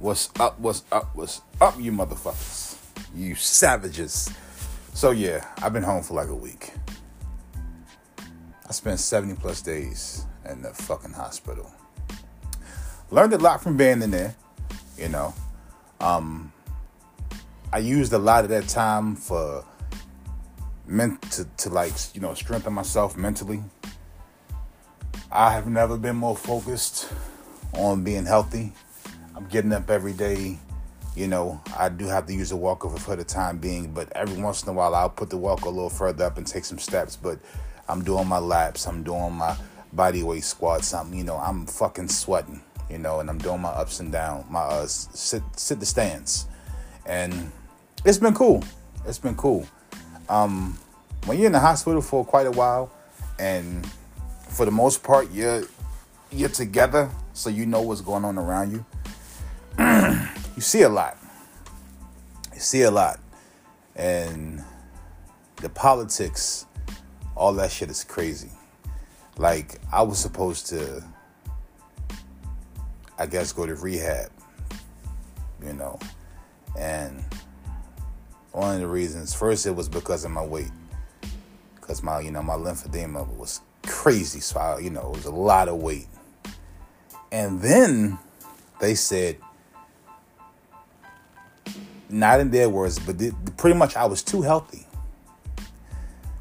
What's up? What's up? What's up, you motherfuckers? You savages. So, yeah, I've been home for like a week. I spent 70 plus days in the fucking hospital. Learned a lot from being in there, you know. Um, I used a lot of that time for meant to, to like, you know, strengthen myself mentally. I have never been more focused on being healthy. I'm getting up every day. You know, I do have to use a walker for the time being, but every once in a while I'll put the walker a little further up and take some steps. But I'm doing my laps, I'm doing my body weight squats. I'm, you know, I'm fucking sweating, you know, and I'm doing my ups and down, my uh, sit sit the stands, and it's been cool. It's been cool. Um, when you're in the hospital for quite a while, and for the most part you're you're together, so you know what's going on around you. You see a lot. You see a lot, and the politics, all that shit is crazy. Like I was supposed to, I guess, go to rehab, you know, and one of the reasons first it was because of my weight, because my you know my lymphedema was crazy, so I, you know it was a lot of weight, and then they said not in their words, but pretty much I was too healthy.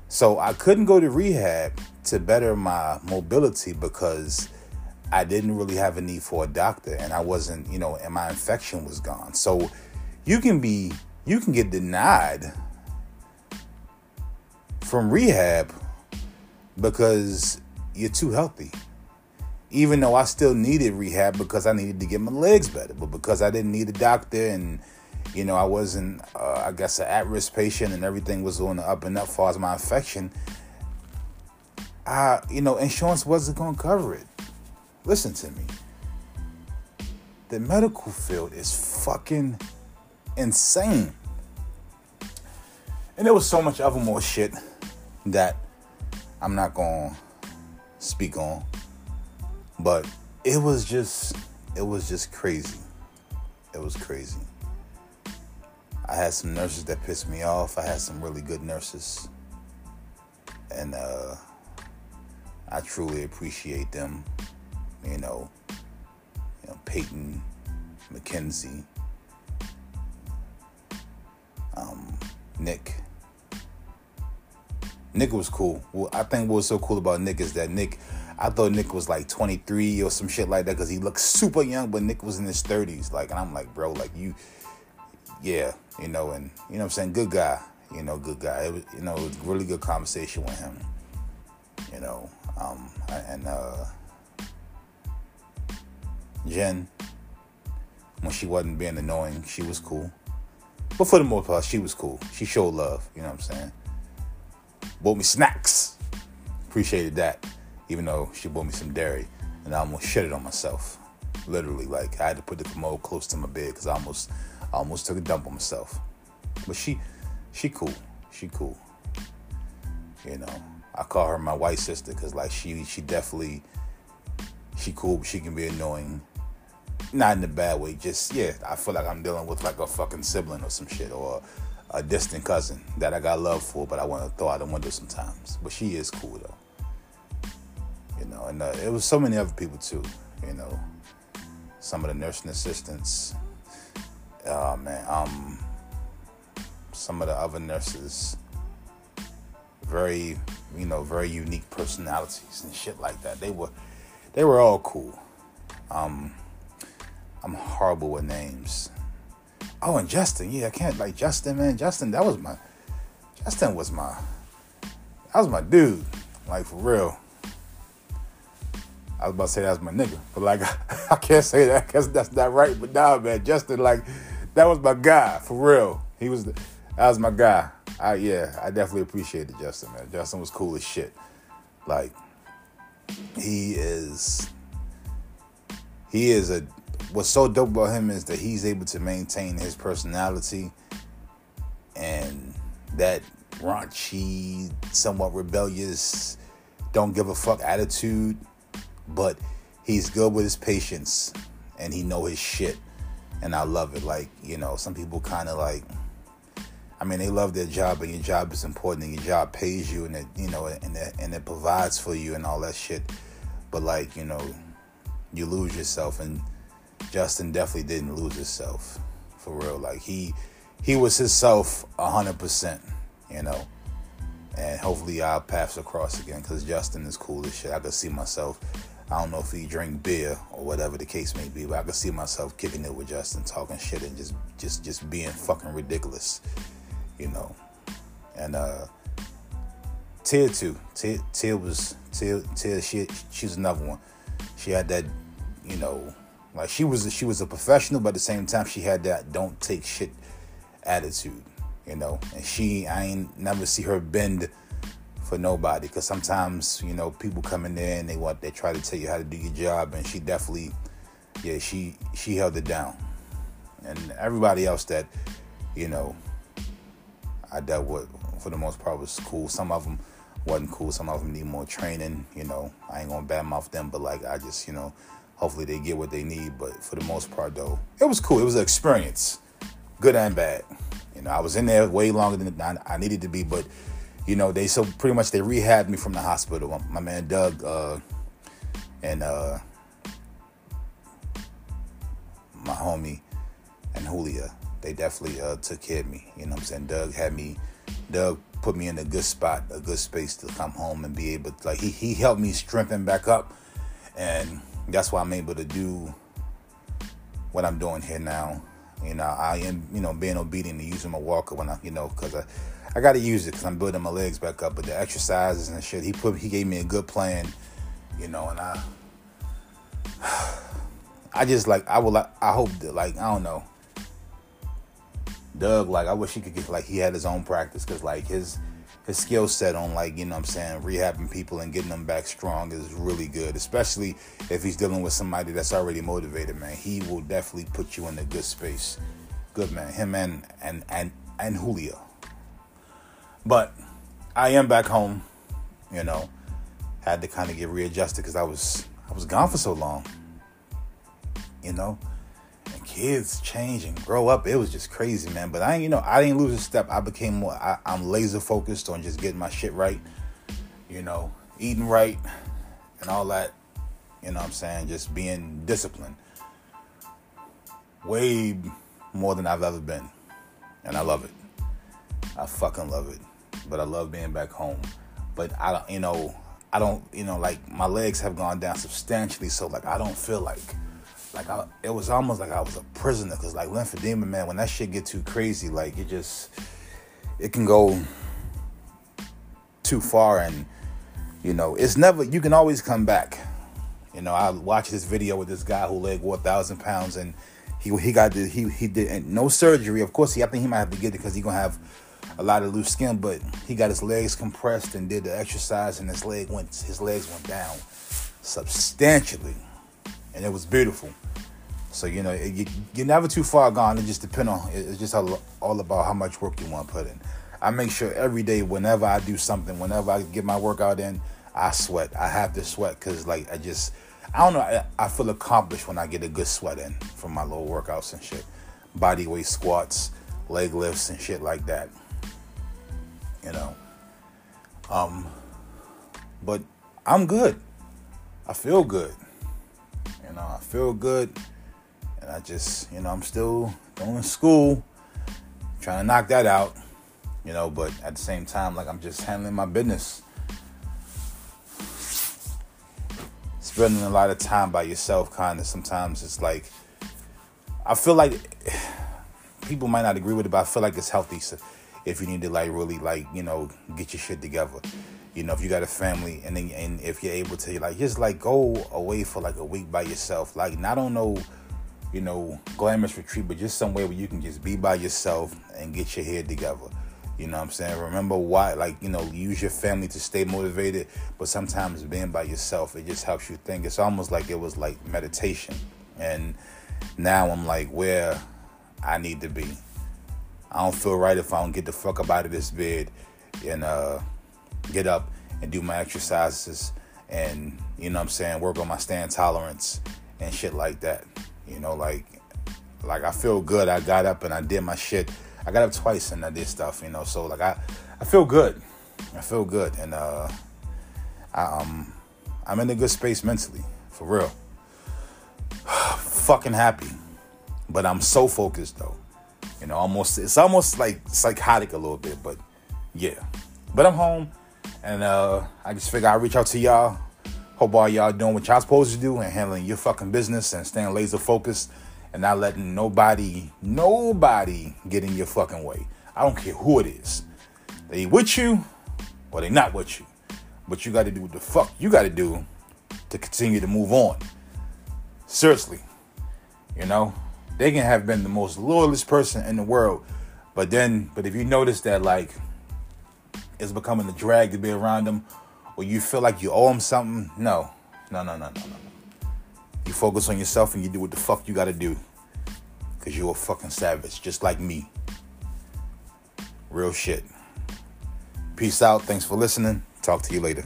So I couldn't go to rehab to better my mobility because I didn't really have a need for a doctor and I wasn't, you know, and my infection was gone. So you can be, you can get denied from rehab because you're too healthy. Even though I still needed rehab because I needed to get my legs better, but because I didn't need a doctor and you know, I wasn't, uh, I guess, an at risk patient and everything was on the up and up as far as my infection. I, you know, insurance wasn't going to cover it. Listen to me. The medical field is fucking insane. And there was so much other more shit that I'm not going to speak on. But it was just, it was just crazy. It was crazy. I had some nurses that pissed me off. I had some really good nurses. And uh, I truly appreciate them. You know, you know Peyton, Mackenzie, um, Nick. Nick was cool. Well, I think what was so cool about Nick is that Nick, I thought Nick was like 23 or some shit like that because he looked super young, but Nick was in his 30s. Like, and I'm like, bro, like you, yeah, you know, and you know I'm saying, good guy, you know, good guy. It was, you know, it was really good conversation with him, you know, um, and uh, Jen, when she wasn't being annoying, she was cool. But for the most part, she was cool. She showed love, you know what I'm saying? Bought me snacks. Appreciated that. Even though she bought me some dairy and I almost shit it on myself. Literally, like I had to put the commode close to my bed because I almost I almost took a dump on myself. But she she cool. She cool. You know. I call her my white sister because like she she definitely she cool, but she can be annoying. Not in a bad way, just yeah, I feel like I'm dealing with like a fucking sibling or some shit or a distant cousin that I got love for, but I want to throw out the window sometimes. But she is cool though. You know, and uh, it was so many other people too. You know, some of the nursing assistants, oh man, um, some of the other nurses, very, you know, very unique personalities and shit like that. They were, they were all cool. Um, I'm horrible with names. Oh, and Justin, yeah, I can't like Justin, man. Justin, that was my, Justin was my, that was my dude, like for real. I was about to say that was my nigga, but like I can't say that because that's not right. But nah, man, Justin, like that was my guy for real. He was, the, that was my guy. I yeah, I definitely appreciated Justin, man. Justin was cool as shit. Like he is, he is a. What's so dope about him is that he's able to maintain his personality and that raunchy, somewhat rebellious, don't give a fuck attitude, but he's good with his patience and he know his shit and I love it. Like you know, some people kind of like. I mean, they love their job, and your job is important, and your job pays you, and it, you know, and it, and it provides for you, and all that shit. But like, you know, you lose yourself, and Justin definitely didn't lose himself, for real. Like he, he was himself hundred percent, you know. And hopefully our paths will cross again, cause Justin is cool as shit. I could see myself I don't know if he drink beer or whatever the case may be, but I can see myself kicking it with Justin, talking shit and just just just being fucking ridiculous, you know. And uh Tia too. Tia was Tia Tia she she's another one. She had that, you know, like she was she was a professional, but at the same time she had that don't take shit attitude, you know. And she I ain't never see her bend for nobody because sometimes you know people come in there and they want they try to tell you how to do your job and she definitely yeah she she held it down. And everybody else that you know i dealt with for the most part was cool. Some of them wasn't cool. Some of them need more training you know. I ain't gonna badmouth them but like i just you know hopefully they get what they need. But for the most part though it was cool. It was an experience good and bad. You know i was in there way longer than i needed to be but you know, they so pretty much they rehabbed me from the hospital. My man Doug uh, and uh, my homie and Julia, they definitely uh, took care of me. You know what I'm saying? Doug had me, Doug put me in a good spot, a good space to come home and be able to, like, he, he helped me strengthen back up. And that's why I'm able to do what I'm doing here now. You know, I am, you know, being obedient and using my walker when I, you know, because I, I got to use it because I'm building my legs back up. But the exercises and shit, he put he gave me a good plan, you know, and I I just like I will I hope that like I don't know. Doug, like I wish he could get like he had his own practice because like his his skill set on like you know what I'm saying rehabbing people and getting them back strong is really good, especially if he's dealing with somebody that's already motivated. Man, he will definitely put you in a good space. Good man, him and and and and Julio. But I am back home, you know. Had to kind of get readjusted because I was I was gone for so long. You know, and kids change and grow up. It was just crazy, man. But I, you know, I didn't lose a step. I became more. I, I'm laser focused on just getting my shit right. You know, eating right and all that. You know what I'm saying? Just being disciplined. Way more than I've ever been. And I love it. I fucking love it but I love being back home. But I don't, you know, I don't, you know, like my legs have gone down substantially, so like I don't feel like, like I, it was almost like I was a prisoner, cause like lymphedema, man, when that shit get too crazy, like it just, it can go too far, and you know, it's never. You can always come back. You know, I watched this video with this guy who leg wore thousand pounds, and he he got the, he he did no surgery. Of course, he I think he might have to get it because he gonna have a lot of loose skin, but he got his legs compressed and did the exercise, and his leg went his legs went down substantially, and it was beautiful. So you know you, you're never too far gone. It just depends on it's just all, all about how much work you want to put in. I make sure every day, whenever I do something, whenever I get my workout in, I sweat. I have to sweat because like I just I don't know. I, I feel accomplished when I get a good sweat in from my little workouts and shit, body weight squats, leg lifts and shit like that you know. Um, but I'm good. I feel good. You know, I feel good. And I just, you know, I'm still going to school, trying to knock that out, you know, but at the same time, like I'm just handling my business. Spending a lot of time by yourself, kind of sometimes it's like, I feel like people might not agree with it, but I feel like it's healthy. So, if you need to like really like you know get your shit together. You know if you got a family and then and if you're able to like just like go away for like a week by yourself like not on no you know glamorous retreat but just somewhere where you can just be by yourself and get your head together. You know what i'm saying? Remember why like you know use your family to stay motivated but sometimes being by yourself it just helps you think. It's almost like it was like meditation. And now i'm like where i need to be I don't feel right if I don't get the fuck up out of this bed and uh, get up and do my exercises and you know what I'm saying work on my stand tolerance and shit like that. You know, like Like I feel good. I got up and I did my shit. I got up twice and I did stuff, you know. So like I, I feel good. I feel good, and uh, I, um, I'm in a good space mentally, for real. Fucking happy, but I'm so focused though. You know, almost it's almost like psychotic a little bit, but yeah. But I'm home, and uh, I just figure I'll reach out to y'all. Hope all y'all doing what y'all supposed to do and handling your fucking business and staying laser focused and not letting nobody, nobody get in your fucking way. I don't care who it is. They with you or they not with you. But you got to do what the fuck you got to do to continue to move on. Seriously. You know, they can have been the most loyalist person in the world, but then, but if you notice that like it's becoming a drag to be around them, or you feel like you owe them something, no, no, no, no, no, no. You focus on yourself and you do what the fuck you got to do, cause you're a fucking savage, just like me. Real shit. Peace out. Thanks for listening. Talk to you later.